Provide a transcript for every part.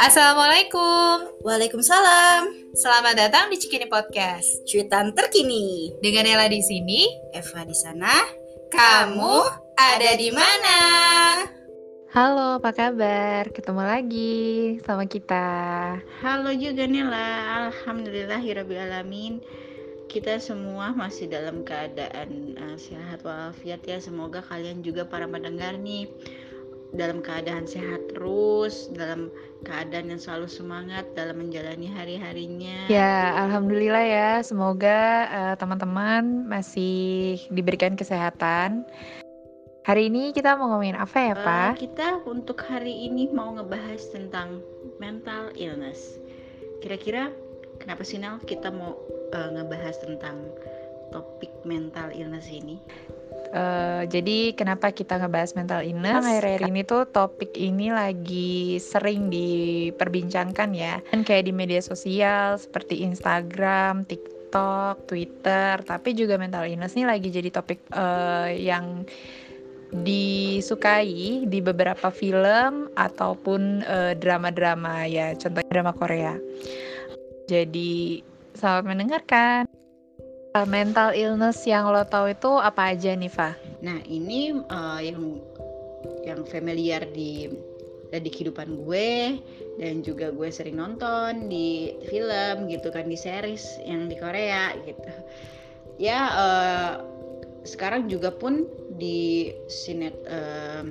Assalamualaikum. Waalaikumsalam. Selamat datang di Cikini Podcast. Cuitan terkini. Dengan Ella di sini, Eva di sana. kamu ada di mana? Halo, apa kabar? Ketemu lagi sama kita. Halo juga Nela. Alhamdulillahirobbilalamin. Kita semua masih dalam keadaan uh, sehat walafiat ya. Semoga kalian juga para pendengar nih dalam keadaan sehat terus, dalam keadaan yang selalu semangat dalam menjalani hari-harinya. Ya, alhamdulillah ya. Semoga eh, teman-teman masih diberikan kesehatan. Hari ini kita mau ngomongin apa ya, Eh, Pak? kita untuk hari ini mau ngebahas tentang mental illness. Kira-kira kenapa sih Nel kita mau eh, ngebahas tentang topik mental illness ini? Eh, jadi kenapa kita ngebahas mental illness? Akhir-akhir ini tuh topik ini lagi sering diperbincangkan ya. Kan kayak di media sosial seperti Instagram, TikTok, Twitter. Tapi juga mental illness ini lagi jadi topik eh, yang disukai di beberapa film ataupun drama-drama ya, contohnya drama Korea. Jadi selamat mendengarkan. Eh, Mental illness yang lo tahu itu apa aja nih, Fa? Nah ini eh, yang yang familiar di di kehidupan gue dan juga gue sering nonton di film gitu kan di series yang di Korea gitu. Ya eh, sekarang juga pun di sinet eh,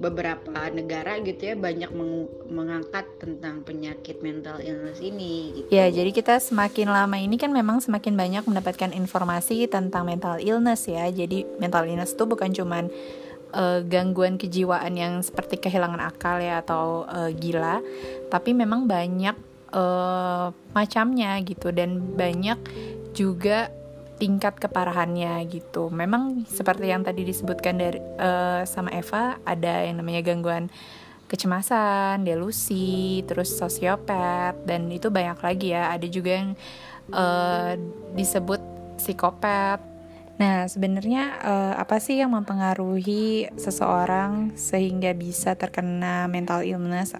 beberapa negara gitu ya banyak meng- mengangkat tentang penyakit mental illness ini gitu. Ya, jadi kita semakin lama ini kan memang semakin banyak mendapatkan informasi tentang mental illness ya. Jadi mental illness itu bukan cuman eh, gangguan kejiwaan yang seperti kehilangan akal ya atau eh, gila, tapi memang banyak eh, macamnya gitu dan banyak juga tingkat keparahannya gitu. Memang seperti yang tadi disebutkan dari eh, sama Eva ada yang namanya gangguan kecemasan, delusi, terus sosiopat dan itu banyak lagi ya. Ada juga yang eh, disebut psikopat. Nah, sebenarnya eh, apa sih yang mempengaruhi seseorang sehingga bisa terkena mental illness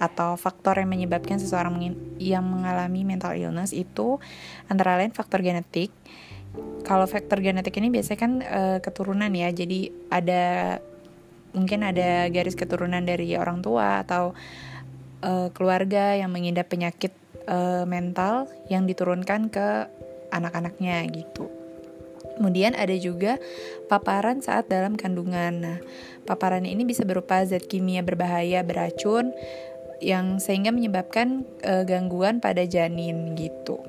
atau faktor yang menyebabkan seseorang yang mengalami mental illness itu antara lain faktor genetik. Kalau faktor genetik ini biasanya kan eh, keturunan ya. Jadi ada mungkin ada garis keturunan dari orang tua atau eh, keluarga yang mengidap penyakit eh, mental yang diturunkan ke anak-anaknya gitu. Kemudian ada juga paparan saat dalam kandungan. Nah, paparan ini bisa berupa zat kimia berbahaya beracun yang sehingga menyebabkan eh, gangguan pada janin gitu.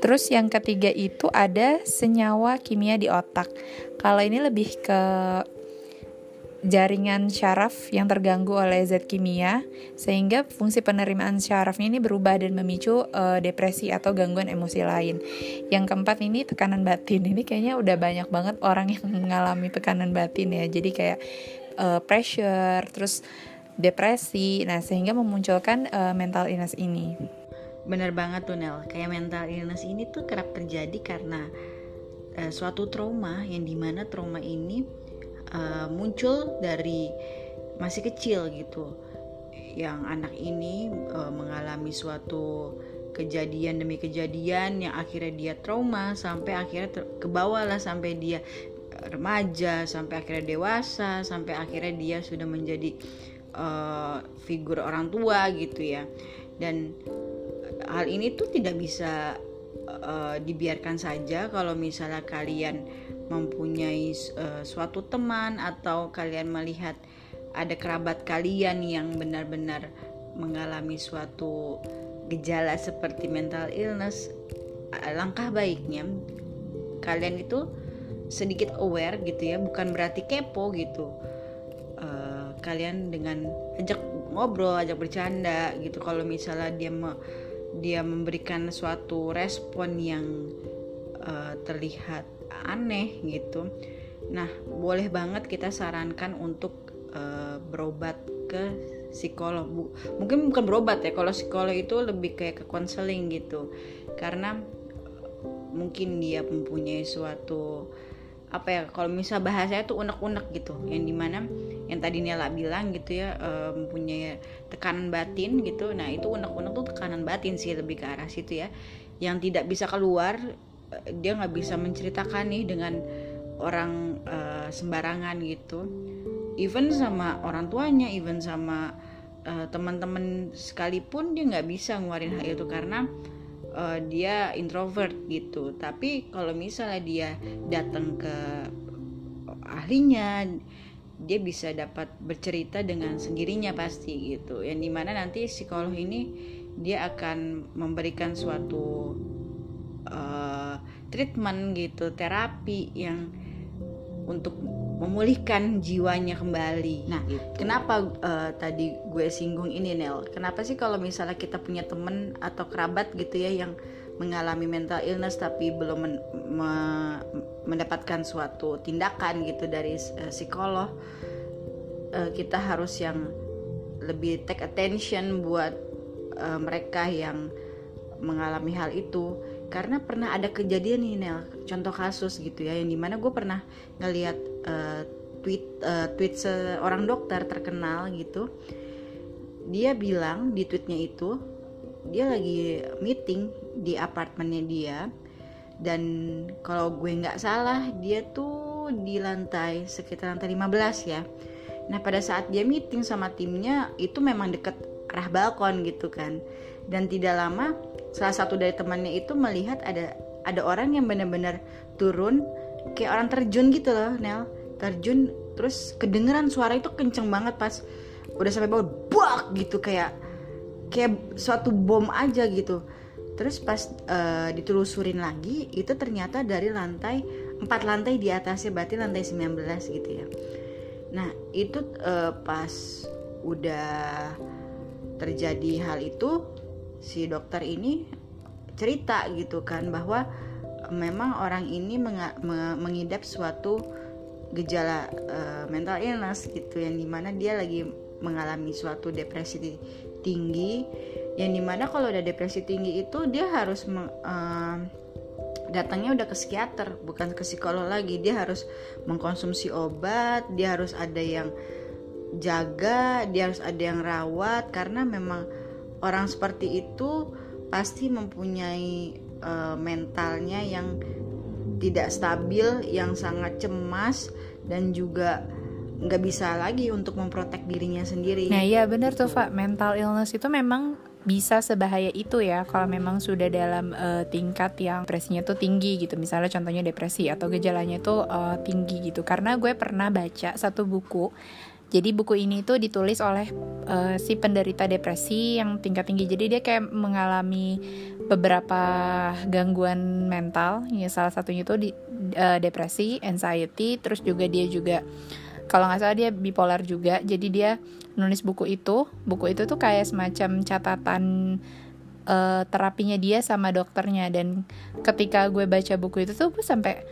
Terus yang ketiga itu ada senyawa kimia di otak. Kalau ini lebih ke jaringan syaraf yang terganggu oleh zat kimia sehingga fungsi penerimaan syarafnya ini berubah dan memicu eh, depresi atau gangguan emosi lain. Yang keempat ini tekanan batin. Ini kayaknya udah banyak banget orang yang mengalami tekanan batin ya. Jadi kayak eh, pressure, terus depresi. Nah, sehingga memunculkan eh, mental illness ini. Bener banget tuh Nel, kayak mental illness ini tuh kerap terjadi karena eh, suatu trauma yang di mana trauma ini eh, muncul dari masih kecil gitu. Yang anak ini eh, mengalami suatu kejadian demi kejadian yang akhirnya dia trauma sampai akhirnya ter- lah sampai dia remaja sampai akhirnya dewasa sampai akhirnya dia sudah menjadi eh, figur orang tua gitu ya dan hal ini tuh tidak bisa eh, dibiarkan saja kalau misalnya kalian mempunyai eh, suatu teman atau kalian melihat ada kerabat kalian yang benar-benar mengalami suatu gejala seperti mental illness eh, langkah baiknya kalian itu sedikit aware gitu ya bukan berarti kepo gitu. Eh, kalian dengan ajak ngobrol ajak bercanda gitu. Kalau misalnya dia me- dia memberikan suatu respon yang eh, terlihat aneh gitu. Nah boleh banget kita sarankan untuk eh, berobat ke psikolog. Bu- mungkin bukan berobat ya kalau psikolog itu lebih kayak ke konseling gitu. Karena mungkin dia mempunyai suatu apa ya kalau misal bahasanya tuh unek-unek gitu. Yang di mana yang tadi Nela bilang gitu ya uh, mempunyai tekanan batin gitu. Nah itu unek-unek tuh tekanan batin sih lebih ke arah situ ya. Yang tidak bisa keluar uh, dia nggak bisa menceritakan nih dengan orang uh, sembarangan gitu. Even sama orang tuanya even sama uh, teman-teman sekalipun dia nggak bisa ngeluarin hal itu karena uh, dia introvert gitu. Tapi kalau misalnya dia datang ke ahlinya dia bisa dapat bercerita dengan sendirinya pasti gitu yang di mana nanti psikolog ini dia akan memberikan suatu uh, treatment gitu terapi yang untuk memulihkan jiwanya kembali. Nah, gitu. kenapa uh, tadi gue singgung ini Nel? Kenapa sih kalau misalnya kita punya temen atau kerabat gitu ya yang mengalami mental illness tapi belum men me mendapatkan suatu tindakan gitu dari uh, psikolog, uh, kita harus yang lebih take attention buat uh, mereka yang mengalami hal itu. Karena pernah ada kejadian nih Nel contoh kasus gitu ya yang di mana gue pernah ngeliat uh, tweet uh, tweet seorang dokter terkenal gitu. Dia bilang di tweetnya itu dia lagi meeting di apartemennya dia dan kalau gue nggak salah dia tuh di lantai sekitar lantai 15 ya. Nah pada saat dia meeting sama timnya itu memang deket arah balkon gitu kan. Dan tidak lama salah satu dari temannya itu melihat ada ada orang yang benar-benar turun kayak orang terjun gitu loh Nel. Terjun terus kedengeran suara itu kenceng banget pas udah sampai bawah bak gitu kayak kayak suatu bom aja gitu. Terus pas uh, ditelusurin lagi itu ternyata dari lantai empat lantai di atasnya berarti lantai 19 gitu ya. Nah itu uh, pas udah terjadi hal itu si dokter ini cerita gitu kan bahwa memang orang ini mengidap suatu gejala uh, mental illness gitu yang di mana dia lagi mengalami suatu depresi tinggi yang di mana kalau udah depresi tinggi itu dia harus uh, datangnya udah ke psikiater bukan ke psikolog lagi. Dia harus mengkonsumsi obat dia harus ada yang jaga dia harus ada yang rawat karena memang orang seperti itu pasti mempunyai uh, mentalnya yang tidak stabil, yang sangat cemas dan juga nggak bisa lagi untuk memprotek dirinya sendiri. Nah iya benar tuh Pak, mental illness itu memang bisa sebahaya itu ya kalau memang sudah dalam uh, tingkat yang depresinya tuh tinggi gitu misalnya contohnya depresi atau gejalanya itu uh, tinggi gitu karena gue pernah baca satu buku jadi buku ini tuh ditulis oleh uh, si penderita depresi yang tingkat tinggi. Jadi dia kayak mengalami beberapa gangguan mental. Ya salah satunya itu di, uh, depresi, anxiety, terus juga dia juga kalau nggak salah dia bipolar juga. Jadi dia nulis buku itu. Buku itu tuh kayak semacam catatan uh, terapinya dia sama dokternya. Dan ketika gue baca buku itu tuh gue sampai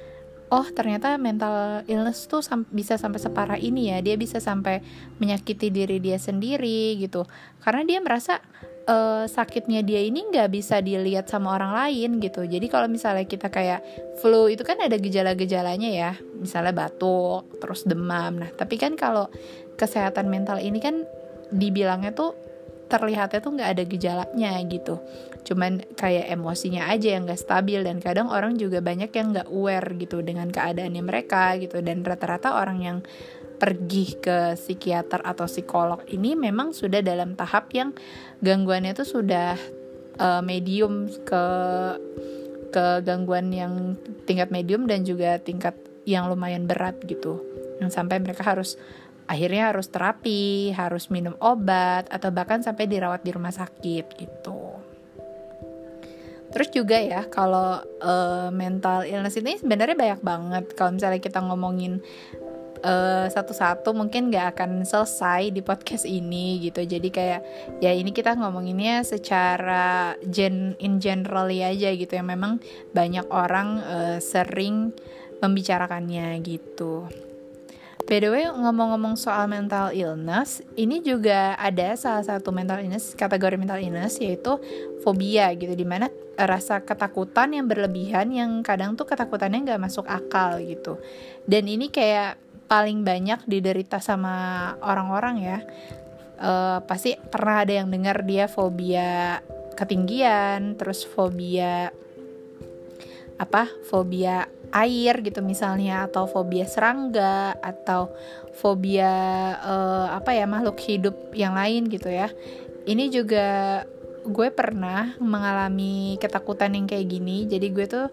oh ternyata mental illness tuh sam bisa sampai separah ini ya dia bisa sampai menyakiti diri dia sendiri gitu karena dia merasa uh, sakitnya dia ini nggak bisa dilihat sama orang lain gitu. Jadi kalau misalnya kita kayak flu itu kan ada gejala-gejalanya ya. Misalnya batuk terus demam. Nah tapi kan kalau kesehatan mental ini kan dibilangnya tuh terlihatnya tuh nggak ada gejalanya gitu. Cuman kayak emosinya aja yang gak stabil dan kadang orang juga banyak yang gak aware gitu dengan keadaannya mereka gitu. Dan rata-rata orang yang pergi ke psikiater atau psikolog ini memang sudah dalam tahap yang gangguannya itu sudah uh, medium ke ke gangguan yang tingkat medium dan juga tingkat yang lumayan berat gitu yang sampai mereka harus akhirnya harus terapi, harus minum obat atau bahkan sampai dirawat di rumah sakit gitu. Terus juga ya kalau uh, mental illness ini sebenarnya banyak banget. Kalau misalnya kita ngomongin uh, satu-satu mungkin gak akan selesai di podcast ini gitu. Jadi kayak ya ini kita ngomonginnya secara gen in general aja gitu yang memang banyak orang uh, sering membicarakannya gitu. By the way, ngomong-ngomong soal mental illness, ini juga ada salah satu mental illness, kategori mental illness yaitu fobia gitu, di mana rasa ketakutan yang berlebihan yang kadang tuh ketakutannya nggak masuk akal gitu. Dan ini kayak paling banyak diderita sama orang-orang ya. Uh, pasti pernah ada yang dengar dia fobia ketinggian, terus fobia apa? Fobia air gitu misalnya atau fobia serangga atau fobia uh, apa ya makhluk hidup yang lain gitu ya ini juga gue pernah mengalami ketakutan yang kayak gini jadi gue tuh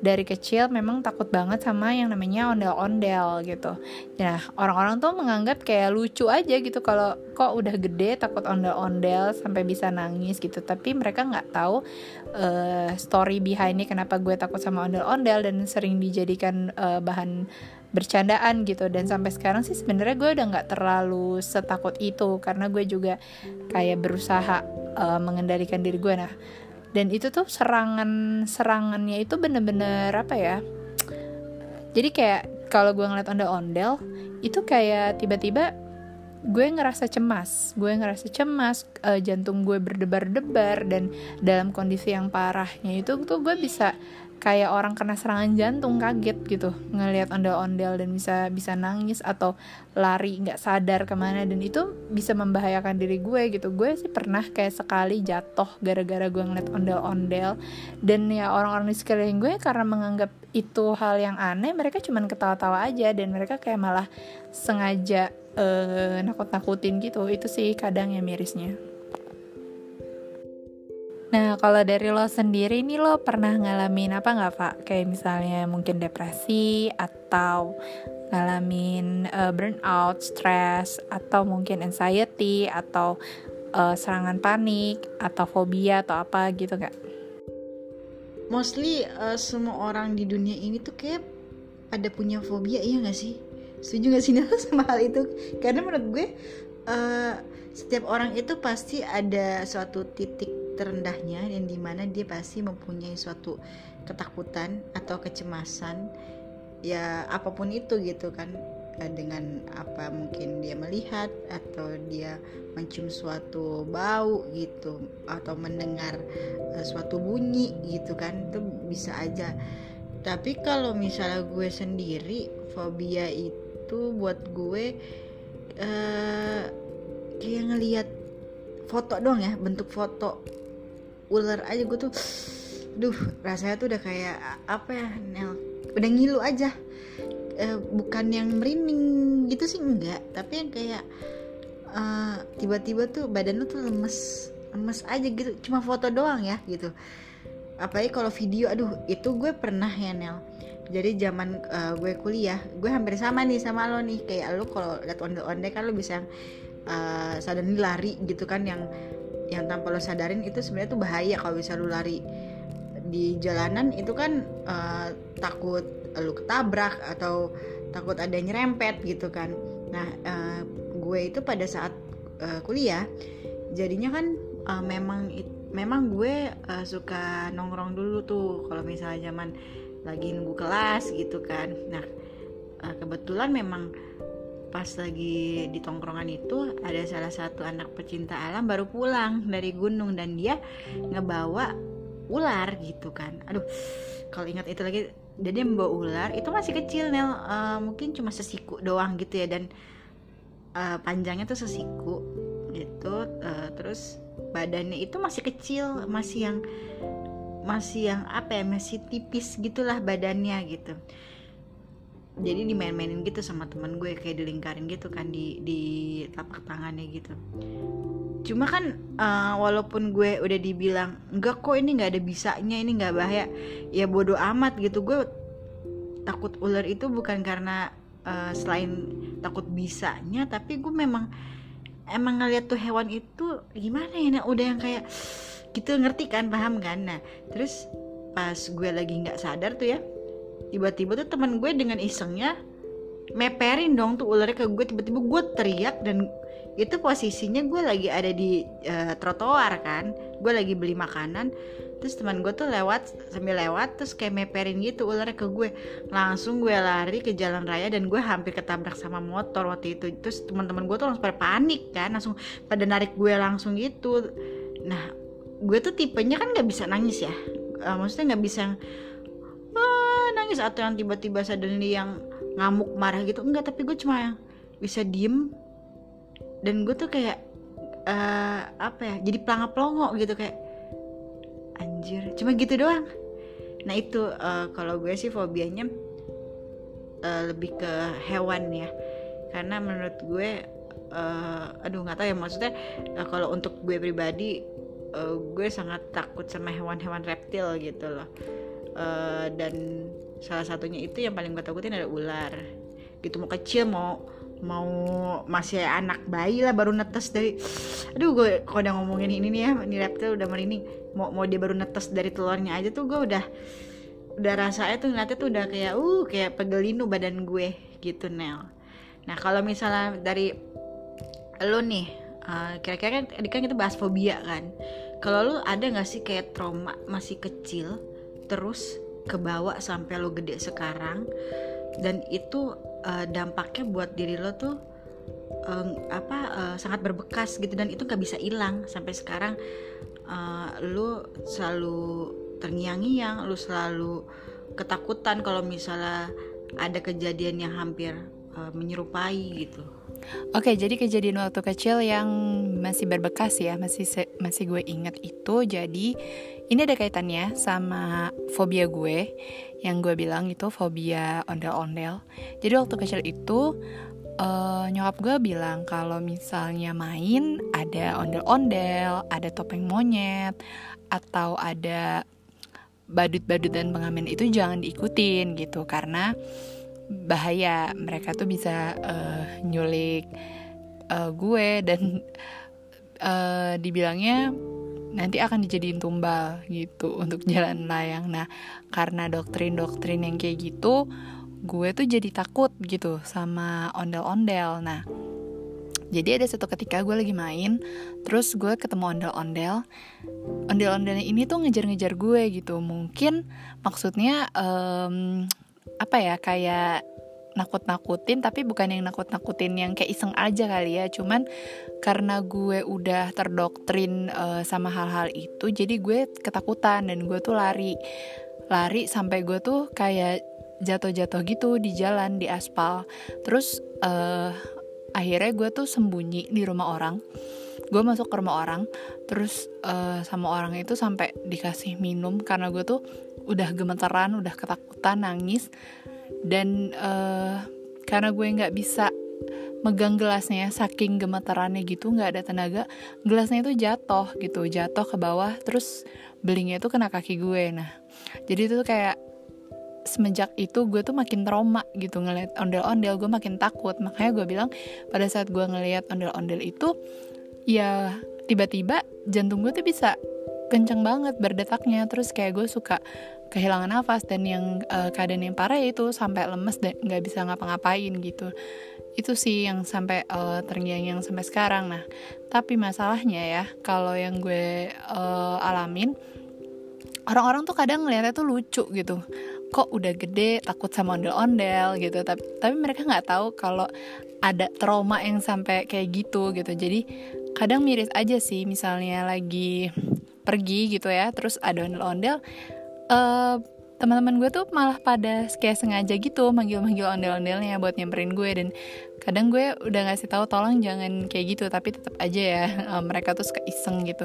dari kecil memang takut banget sama yang namanya ondel-ondel gitu. Nah, orang-orang tuh menganggap kayak lucu aja gitu kalau kok udah gede takut ondel-ondel sampai bisa nangis gitu. Tapi mereka nggak tahu uh, story behindnya kenapa gue takut sama ondel-ondel dan sering dijadikan uh, bahan bercandaan gitu dan sampai sekarang sih sebenarnya gue udah nggak terlalu setakut itu karena gue juga kayak berusaha uh, mengendalikan diri gue nah dan itu tuh serangan serangannya itu bener-bener apa ya? Jadi kayak kalau gue ngeliat ondel-ondel itu kayak tiba-tiba gue ngerasa cemas. Gue ngerasa cemas uh, jantung gue berdebar-debar dan dalam kondisi yang parahnya itu tuh gue bisa kayak orang kena serangan jantung kaget gitu. Ngelihat ondel-ondel dan bisa bisa nangis atau lari nggak sadar ke mana. Dan itu bisa membahayakan diri gue gitu. Gue sih pernah kayak sekali jatuh gara-gara gue ngeliat ondel-ondel. Dan ya orang-orang di sekeliling gue karena menganggap itu hal yang aneh mereka cuman ketawa-tawa aja. Dan mereka kayak malah sengaja uh, nakut-nakutin gitu. Itu sih kadang ya mirisnya Nah, kalau dari lo sendiri nih lo pernah ngalamin apa nggak Pak? Kayak misalnya mungkin depresi atau ngalamin uh, burnout, stress, atau mungkin anxiety atau uh, serangan panik atau fobia atau apa gitu nggak? Mostly uh, semua orang di dunia ini tuh kayak pada punya fobia iya nggak sih? Setuju gak sih Nala sama hal itu? Karena menurut gue uh, setiap orang itu pasti ada suatu titik terendahnya yang di mana dia pasti mempunyai suatu ketakutan atau kecemasan ya apa pun itu gitu kan. Eh, dengan apa mungkin dia melihat atau dia mencium suatu bau gitu atau mendengar uh, suatu bunyi gitu kan itu bisa aja. Tapi kalau misalnya gue sendiri fobia itu buat gue uh, kayak ngelihat foto dong ya bentuk foto ular aja gue tuh duh rasanya tuh udah kayak apa ya Nel? Udah ngilu aja. E, bukan yang merinding gitu sih enggak. Tapi yang kayak eh, tiba-tiba tuh badan lu tuh lemes lemes aja gitu. Cuma foto doang ya gitu. Apalagi kalau video aduh itu gue pernah ya Nel. Jadi zaman uh, gue kuliah gue hampir sama nih sama lo nih. Kayak lo kalau liat onde-onde kan lo bisa uh, sadar lari gitu kan yang yang tanpa lo sadarin itu sebenarnya tuh bahaya. Kalau bisa lo lari di jalanan itu kan uh, takut lo ketabrak atau takut ada nyerempet gitu kan. Nah uh, gue itu pada saat uh, kuliah jadinya kan uh, memang memang gue uh, suka nongkrong dulu tuh. Kalau misalnya zaman lagi nunggu kelas gitu kan. Nah uh, kebetulan memang pas lagi di tongkrongan itu ada salah satu anak pecinta alam baru pulang dari gunung dan dia ngebawa ular gitu kan. Aduh kalau ingat itu lagi jadi membawa ular. Itu masih kecil Nel. Uh, mungkin cuma sesiku doang gitu ya. Dan uh, panjangnya tuh sesiku gitu. Uh, terus badannya itu masih kecil masih yang masih yang apa ya masih tipis gitulah badannya gitu jadi dimain-mainin gitu sama temen gue kayak dilingkarin gitu kan di di tapak tangannya gitu. Cuma kan uh, walaupun gue udah dibilang enggak kok ini nggak ada bisanya ini nggak bahaya. Ya bodoh amat gitu. Gue takut ular itu bukan karena uh, selain takut bisanya tapi gue memang emang ngeliat tuh hewan itu gimana ya nah, udah yang kayak gitu ngerti kan paham kan? Nah terus pas gue lagi nggak sadar tuh ya tiba-tiba tuh teman gue dengan isengnya meperin dong tuh ularnya ke gue. Tiba-tiba gue teriak dan itu posisinya gue lagi ada di uh, trotoar kan. Gue lagi beli makanan. Terus teman gue tuh lewat sambil lewat terus kayak meperin gitu ularnya ke gue. Langsung gue lari ke jalan raya dan gue hampir ketabrak sama motor waktu itu. Terus teman-teman gue tuh langsung pada panik kan langsung pada narik gue langsung gitu. Nah gue tuh tipenya kan nggak bisa nangis ya. Uh, maksudnya nggak bisa ah, nangis. Atau yang tiba-tiba suddenly yang ngamuk marah gitu. Enggak tapi gue cuma yang bisa diem. Dan gue tuh kayak uh, apa ya jadi pelangap pelongo gitu. Kayak anjir. Cuma gitu doang. Nah itu uh, kalau gue sih fobianya uh, lebih ke hewan ya. Karena menurut gue uh, aduh nggak tahu ya maksudnya uh, kalau untuk gue pribadi uh, gue sangat takut sama hewan-hewan reptil gitu loh uh, dan salah satunya itu yang paling gue takutin ada ular. Gitu mau kecil mau mau masih anak bayi lah baru netes dari aduh gue kalau udah ngomongin ini nih ya ini reptil udah merinding. Mau mau dia baru netes dari telurnya aja tuh gue udah udah rasanya tuh ngeliatnya tuh udah kayak uh kayak pegelinu badan gue gitu Nel. Nah kalau misalnya dari lo nih uh, kira-kira kan tadi kan kita bahas fobia kan. Kalau lo ada nggak sih kayak trauma masih kecil terus kebawa sampai lo gede sekarang. Dan itu uh, dampaknya buat diri lo tuh um, apa uh, sangat berbekas gitu. Dan itu nggak bisa hilang. Sampai sekarang uh, lo selalu terngiang-ngiang lo selalu ketakutan kalau misalnya ada kejadian yang hampir uh, menyerupai gitu Oke, jadi kejadian waktu kecil yang masih berbekas ya, masih masih gue ingat itu. Jadi ini ada kaitannya sama fobia gue yang gue bilang itu fobia ondel-ondel. Jadi waktu kecil itu uh, nyokap gue bilang kalau misalnya main ada ondel-ondel, ada topeng monyet, atau ada badut-badut dan pengamen itu jangan diikutin gitu karena bahaya mereka tuh bisa uh, nyulik uh, gue dan uh, dibilangnya nanti akan dijadiin tumbal gitu untuk jalan layang. Nah, karena doktrin-doktrin yang kayak gitu, gue tuh jadi takut gitu sama ondel-ondel. Nah, jadi ada satu ketika gue lagi main, terus gue ketemu ondel-ondel. Ondel-ondelnya ini tuh ngejar-ngejar gue gitu. Mungkin maksudnya um, apa ya kayak nakut-nakutin tapi bukan yang nakut-nakutin yang kayak iseng aja kali ya. Cuman karena gue udah terdoktrin uh, sama hal-hal itu jadi gue ketakutan dan gue tuh lari. Lari sampai gue tuh kayak jatuh-jatuh gitu di jalan di aspal. Terus uh, akhirnya gue tuh sembunyi di rumah orang. Gue masuk ke rumah orang terus uh, sama orang itu sampai dikasih minum karena gue tuh udah gemeteran udah ketakutan nangis. Dan uh, karena gue nggak bisa megang gelasnya saking gemeterannya gitu nggak ada tenaga gelasnya itu jatuh gitu jatuh ke bawah terus belingnya itu kena kaki gue. Nah jadi itu kayak semenjak itu gue tuh makin trauma gitu ngeliat ondel-ondel gue makin takut. Makanya gue bilang pada saat gue ngeliat ondel-ondel itu ya tiba-tiba jantung gue tuh bisa kenceng banget berdetaknya. Terus kayak gue suka kehilangan nafas dan yang uh, keadaan yang parah itu sampai lemes dan nggak bisa ngapa-ngapain gitu. Itu sih yang sampai uh, terngiang-ngiang sampai sekarang. Nah tapi masalahnya ya kalau yang gue uh, alamin orang-orang tuh kadang ngeliatnya tuh lucu gitu. Kok udah gede takut sama ondel-ondel gitu. Tapi tapi mereka nggak tahu kalau ada trauma yang sampai kayak gitu gitu. Jadi kadang miris aja sih. Misalnya lagi pergi gitu ya terus ada ondel-ondel uh, teman-teman gue tuh malah pada kayak sengaja gitu manggil-manggil ondel-ondelnya buat nyamperin gue dan kadang gue udah ngasih tahu tolong jangan kayak gitu tapi tetap aja ya uh, mereka tuh suka iseng gitu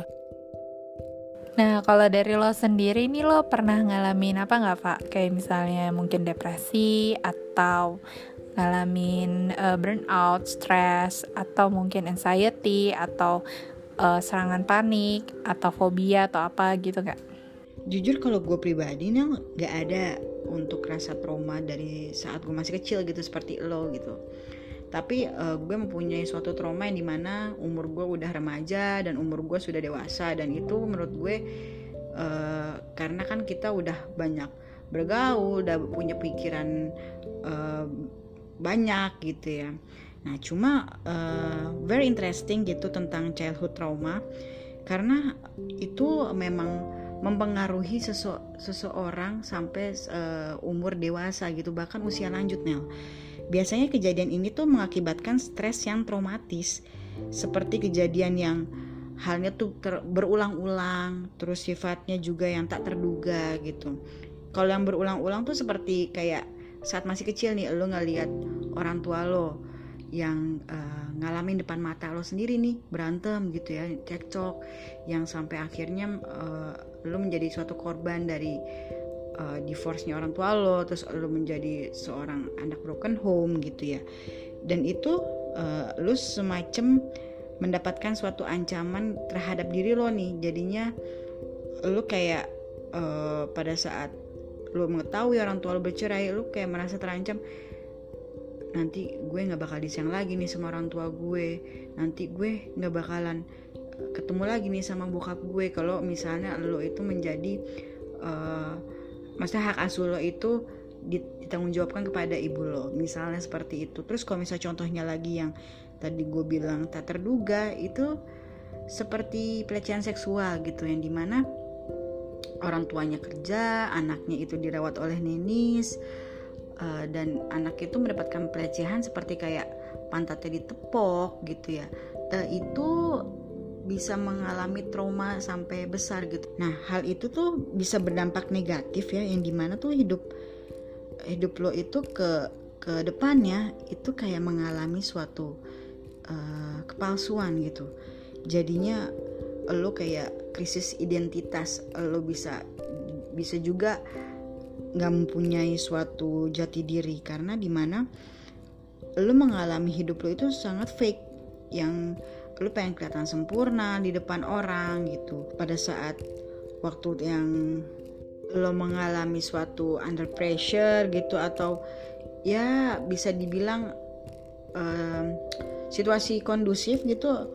Nah, kalau dari lo sendiri nih lo pernah ngalamin apa nggak Pak? Kayak misalnya mungkin depresi atau ngalamin uh, burnout, stress, atau mungkin anxiety atau uh, serangan panik atau fobia atau apa gitu nggak? Jujur kalau gue pribadi nih nggak ada untuk rasa trauma dari saat gue masih kecil gitu seperti lo gitu. Tapi uh, gue mempunyai suatu trauma yang di mana umur gue udah remaja dan umur gue sudah dewasa dan itu menurut gue uh, karena kan kita udah banyak bergaul udah punya pikiran uh, banyak gitu ya. Nah cuma uh, very interesting gitu tentang childhood trauma karena itu memang mempengaruhi sese seseorang sampai uh, umur dewasa gitu bahkan usia lanjut Nel. Biasanya kejadian ini tuh mengakibatkan stres yang traumatis seperti kejadian yang halnya tuh berulang-ulang terus sifatnya juga yang tak terduga gitu. Kalau yang berulang-ulang tuh seperti kayak saat masih kecil nih lo ngeliat orang tua lo yang uh, ngalamin depan mata lo sendiri nih berantem gitu ya cekcok yang sampai akhirnya uh, lo menjadi suatu korban dari uh, divorce-nya orang tua lo terus lo menjadi seorang anak broken home gitu ya. Dan itu uh, lo semacam mendapatkan suatu ancaman terhadap diri lo nih. Jadinya lo kayak uh, pada saat lu mengetahui orang tua lu bercerai lu kayak merasa terancam nanti gue nggak bakal disayang lagi nih sama orang tua gue. Nanti gue nggak bakalan ketemu lagi nih sama bokap gue kalau misalnya lo itu menjadi uh, maksudnya hak asuh lo itu ditanggungjawabkan kepada ibu lo misalnya seperti itu terus kalau misalnya contohnya lagi yang tadi gue bilang tak terduga itu seperti pelecehan seksual gitu yang di mana orang tuanya kerja, anaknya itu dirawat oleh nenis, uh, dan anak itu mendapatkan pelecehan seperti kayak pantatnya ditepok gitu ya. Uh, itu bisa mengalami trauma sampai besar gitu. Nah hal itu tuh bisa berdampak negatif ya, yang di mana tuh hidup hidup lo itu ke ke depannya itu kayak mengalami suatu uh, kepalsuan gitu. Jadinya lo kayak krisis identitas lo bisa bisa juga nggak mempunyai suatu jati diri karena di mana lo mengalami hidup lo itu sangat fake yang lo pengen kelihatan sempurna di depan orang gitu. Pada saat waktu yang lo mengalami suatu under pressure gitu atau ya bisa dibilang um, situasi kondusif gitu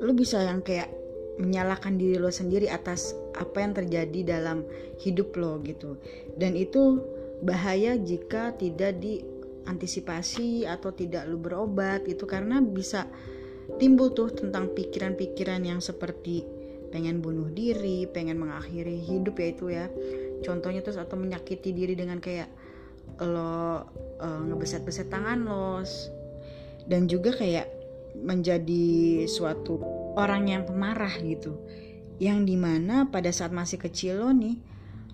lo bisa yang kayak menyalahkan diri lo sendiri atas apa yang terjadi dalam hidup lo gitu. Dan itu bahaya jika tidak diantisipasi atau tidak lo berobat itu karena bisa timbul tuh tentang pikiran-pikiran yang seperti pengen bunuh diri, pengen mengakhiri hidup ya itu ya. Contohnya terus atau menyakiti diri dengan kayak lo uh, ngebeset-beset tangan lo dan juga kayak menjadi suatu orang yang pemarah gitu yang di mana pada saat masih kecil lo nih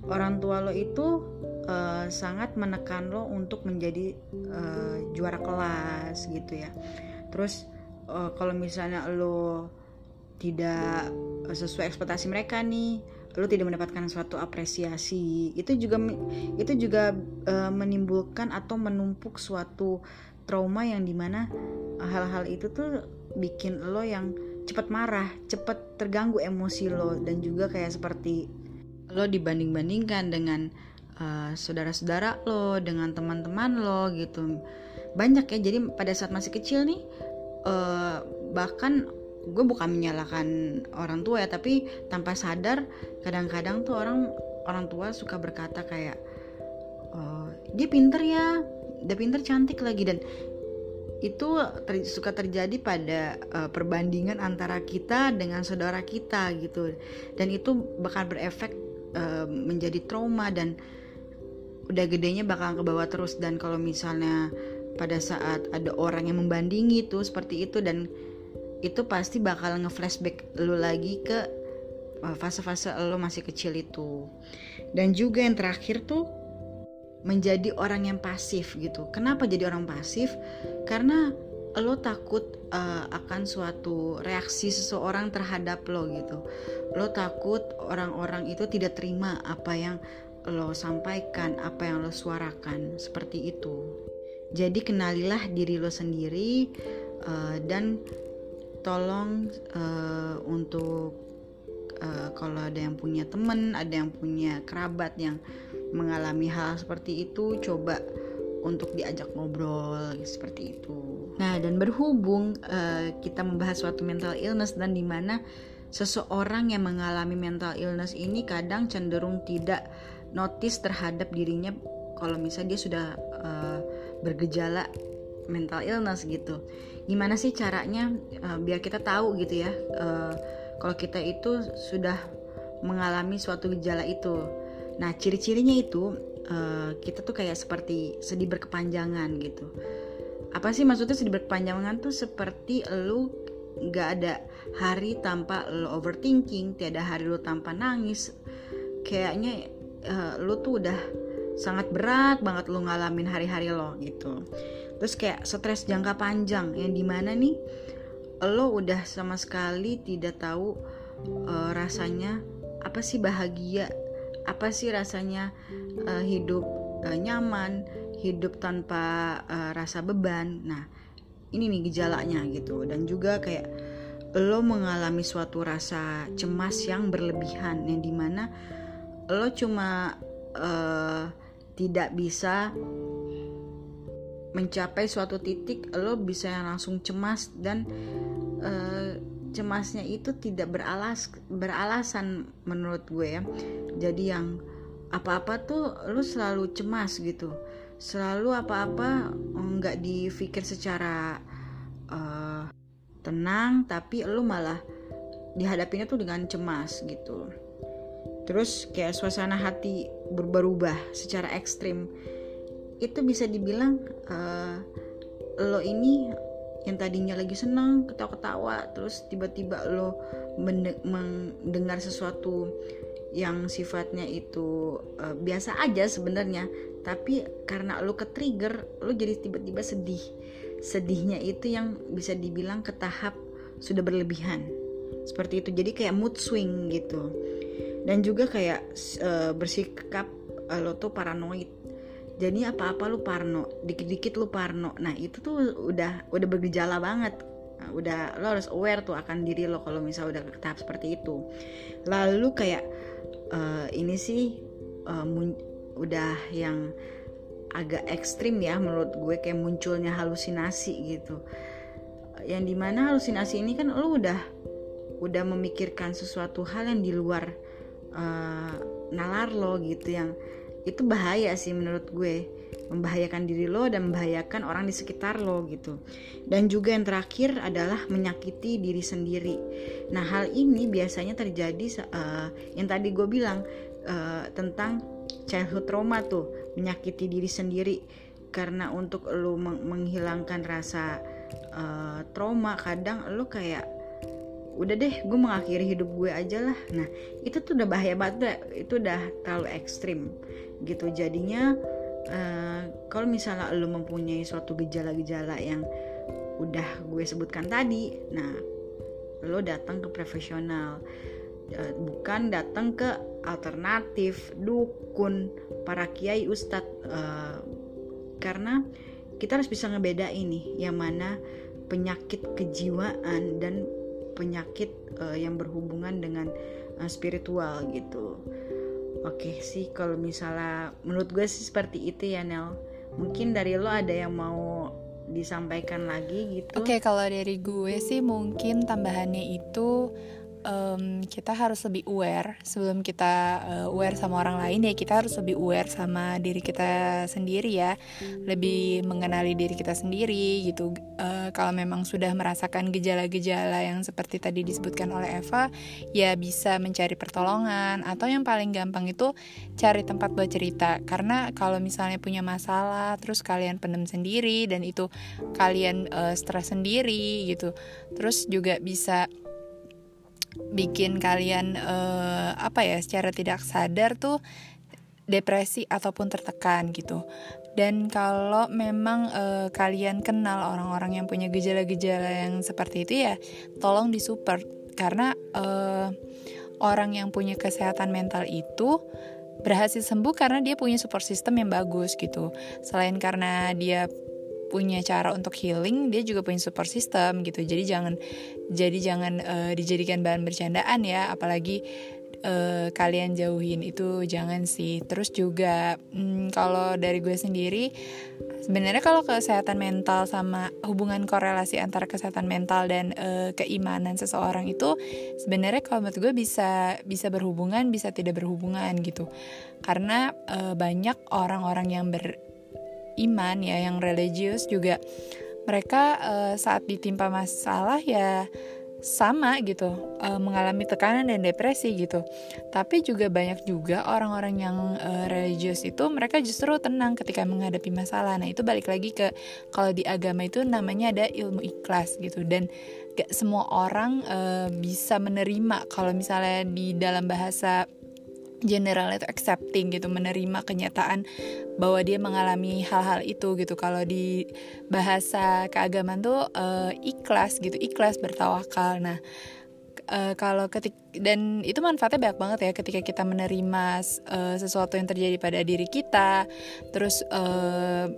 orang tua lo itu uh, sangat menekan lo untuk menjadi uh, juara kelas gitu ya terus uh, kalau misalnya lo tidak sesuai ekspektasi mereka nih lo tidak mendapatkan suatu apresiasi itu juga itu juga uh, menimbulkan atau menumpuk suatu trauma yang di mana hal-hal itu tuh bikin lo yang cepat marah, cepat terganggu emosi lo dan juga kayak seperti lo dibanding-bandingkan dengan uh, saudara-saudara lo, dengan teman-teman lo gitu. Banyak ya. Jadi pada saat masih kecil nih uh, bahkan gue bukan menyalahkan orang tua ya, tapi tanpa sadar kadang-kadang tuh orang orang tua suka berkata kayak oh, dia pinter ya, dia pinter cantik lagi. Dan itu ter, suka terjadi pada uh, perbandingan antara kita dengan saudara kita gitu. Dan itu bakal berefek uh, menjadi trauma dan udah gedenya bakal ke bawah terus. Dan kalau misalnya pada saat ada orang yang membandingi tuh seperti itu dan itu pasti bakal nge-flashback lu lagi ke eh, fase-fase lo masih kecil itu dan juga yang terakhir tuh menjadi orang yang pasif gitu. Kenapa jadi orang pasif? Karena lo takut uh, akan suatu reaksi seseorang terhadap lo gitu. Lo takut orang-orang itu tidak terima apa yang lo sampaikan, apa yang lo suarakan, seperti itu. Jadi kenalilah diri lo sendiri uh, dan tolong uh, untuk uh, kalau ada yang punya temen, ada yang punya kerabat yang mengalami hal seperti itu coba untuk diajak ngobrol seperti itu. Nah dan berhubung uh, kita membahas suatu mental illness dan di mana seseorang yang mengalami mental illness ini kadang cenderung tidak notice terhadap dirinya kalau misalnya dia sudah uh, bergejala mental illness gitu. Gimana sih caranya uh, biar kita tahu gitu ya uh, kalau kita itu sudah mengalami suatu gejala itu? Nah ciri-cirinya itu uh, kita tuh kayak seperti sedih berkepanjangan gitu. Apa sih maksudnya sedih berkepanjangan tuh? Seperti lu nggak ada hari tanpa lo overthinking tiada hari lo tanpa nangis. Kayaknya uh, lo tuh udah sangat berat banget lo ngalamin hari-hari lo gitu. Terus kayak stres jangka panjang yang di mana nih lo udah sama sekali tidak tahu uh, rasanya apa sih bahagia apa sih rasanya uh, hidup uh, nyaman hidup tanpa uh, rasa beban. Nah ini nih gejalanya gitu. Dan juga kayak lo mengalami suatu rasa cemas yang berlebihan yang di mana lo cuma uh, tidak bisa mencapai suatu titik lo bisa langsung cemas dan uh, cemasnya itu tidak beralas beralasan menurut gue ya. Jadi yang apa-apa tuh lo selalu cemas gitu. Selalu apa-apa nggak dipikir secara uh, tenang tapi lu malah dihadapinya tuh dengan cemas gitu terus kayak suasana hati berubah-ubah secara ekstrim. Itu bisa dibilang uh, lo ini yang tadinya lagi senang ketawa-ketawa terus tiba-tiba lo mendengar sesuatu yang sifatnya itu uh, biasa aja sebenarnya. Tapi karena lo ke trigger lo jadi tiba-tiba sedih. Sedihnya itu yang bisa dibilang ke tahap sudah berlebihan. Seperti itu. Jadi kayak mood swing gitu dan juga kayak uh, bersikap uh, lo tuh paranoid. Jadi apa-apa lo parno dikit-dikit lo parno. Nah itu tuh udah udah bergejala banget. Nah, udah lo harus aware tuh akan diri lo kalau misalnya udah ke tahap seperti itu. Lalu kayak uh, ini sih uh, udah yang agak ekstrim ya menurut gue kayak munculnya halusinasi gitu. Yang di mana halusinasi ini kan lo udah udah memikirkan sesuatu hal yang di luar uh, nalar lo gitu yang itu bahaya sih menurut gue. Membahayakan diri lo dan membahayakan orang di sekitar lo gitu. Dan juga yang terakhir adalah menyakiti diri sendiri. Nah hal ini biasanya terjadi uh, yang tadi gue bilang uh, tentang childhood trauma tuh menyakiti diri sendiri. Karena untuk lo menghilangkan rasa uh, trauma kadang lo kayak udah deh gue mengakhiri hidup gue aja lah. Nah itu tuh udah bahaya banget itu udah terlalu ekstrim gitu. Jadinya uh, kalau misalnya lo mempunyai suatu gejala-gejala yang udah gue sebutkan tadi nah lo datang ke profesional. Uh, bukan datang ke alternatif dukun para kiai ustadz. Uh, karena kita harus bisa ngebeda ini yang mana penyakit kejiwaan dan penyakit uh, yang berhubungan dengan uh, spiritual gitu. Oke sih kalau misalnya menurut gue sih seperti itu ya Nel. Mungkin dari lo ada yang mau disampaikan lagi gitu? Oke kalau dari gue sih mungkin tambahannya itu um, kita harus lebih aware. Sebelum kita uh, aware sama orang lain ya kita harus lebih aware sama diri kita sendiri ya. Lebih mengenali diri kita sendiri gitu. Uh, kalau memang sudah merasakan gejala-gejala yang seperti tadi disebutkan oleh Eva ya bisa mencari pertolongan. Atau yang paling gampang itu cari tempat buat cerita karena kalau misalnya punya masalah terus kalian pendem sendiri dan itu kalian uh, stres sendiri gitu. Terus juga bisa bikin kalian uh, apa ya secara tidak sadar tuh depresi ataupun tertekan gitu. Dan kalau memang uh, kalian kenal orang-orang yang punya gejala-gejala yang seperti itu ya, tolong disupport karena uh, orang yang punya kesehatan mental itu berhasil sembuh karena dia punya support system yang bagus gitu. Selain karena dia punya cara untuk healing dia juga punya support system gitu. Jadi jangan jadi jangan uh, dijadikan bahan bercandaan ya. Apalagi uh, kalian jauhin itu jangan sih. Terus juga hmm, kalau dari gue sendiri sebenarnya kalau kesehatan mental sama hubungan korelasi antara kesehatan mental dan uh, keimanan seseorang itu sebenarnya kalau menurut gue bisa bisa berhubungan bisa tidak berhubungan gitu. Karena uh, banyak orang-orang yang ber beriman ya yang religius juga. Mereka uh, saat ditimpa masalah ya sama gitu uh, mengalami tekanan dan depresi gitu. Tapi juga banyak juga orang-orang yang uh, religius itu mereka justru tenang ketika menghadapi masalah. Nah itu balik lagi ke kalau di agama itu namanya ada ilmu ikhlas gitu. Dan gak semua orang uh, bisa menerima kalau misalnya di dalam bahasa general itu accepting gitu menerima kenyataan bahwa dia mengalami hal-hal itu gitu. Kalau di bahasa keagamaan tuh uh, ikhlas gitu ikhlas bertawakal. Nah uh, kalau ketik dan itu manfaatnya banyak banget ya ketika kita menerima uh, sesuatu yang terjadi pada diri kita terus uh,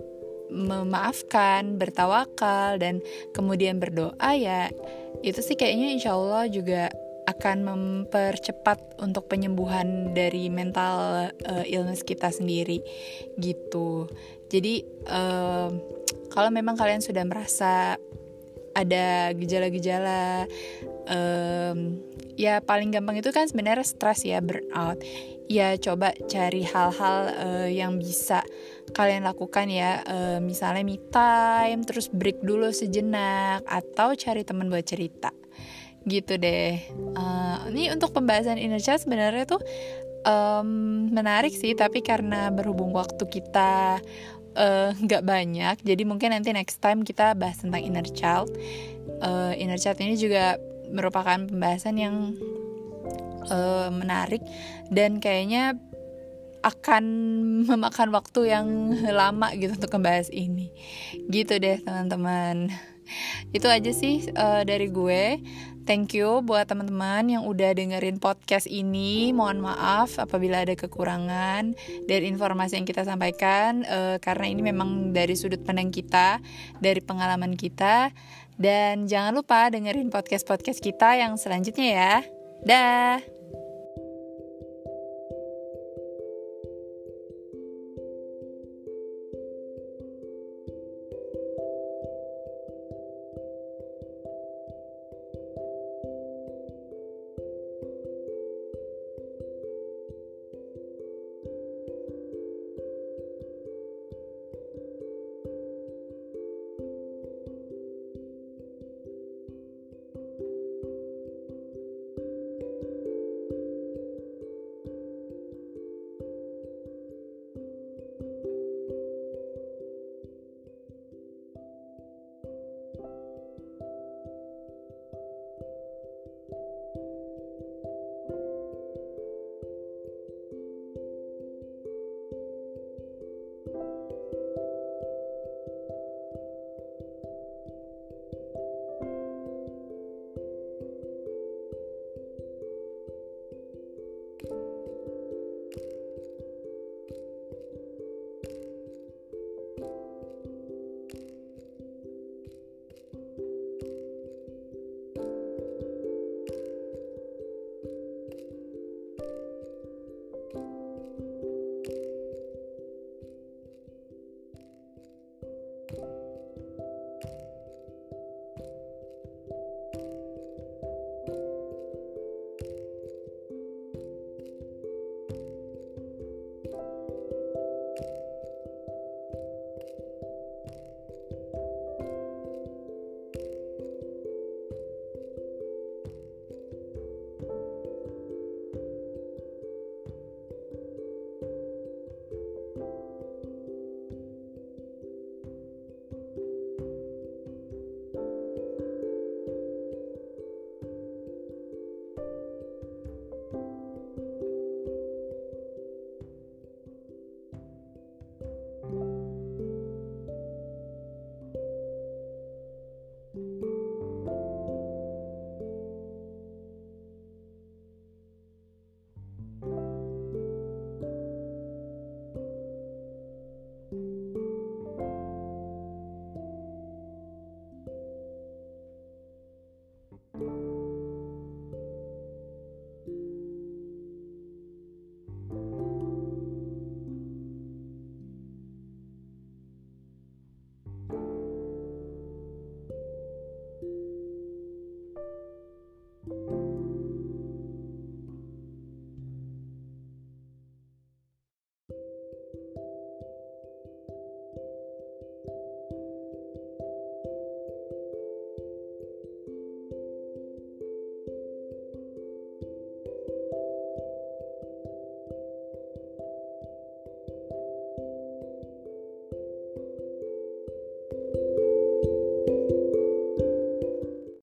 memaafkan bertawakal dan kemudian berdoa ya itu sih kayaknya insya Allah juga akan mempercepat untuk penyembuhan dari mental uh, illness kita sendiri gitu. Jadi uh, kalau memang kalian sudah merasa ada gejala-gejala um, ya paling gampang itu kan sebenarnya stres ya burnout. Ya coba cari hal-hal uh, yang bisa kalian lakukan ya. Uh, misalnya me time terus break dulu sejenak atau cari teman buat cerita gitu deh. Uh, ini untuk pembahasan inner child sebenarnya tuh um, menarik sih tapi karena berhubung waktu kita eh, nggak uh, banyak jadi mungkin nanti next time kita bahas tentang inner child. Uh, inner child ini juga merupakan pembahasan yang uh, menarik dan kayaknya akan memakan waktu yang lama gitu untuk membahas ini. Gitu deh teman-teman itu aja sih uh, dari gue Thank you buat teman-teman yang udah dengerin podcast ini. Mohon maaf apabila ada kekurangan dari informasi yang kita sampaikan uh, karena ini memang dari sudut pandang kita, dari pengalaman kita. Dan jangan lupa dengerin podcast-podcast kita yang selanjutnya ya. Dah. You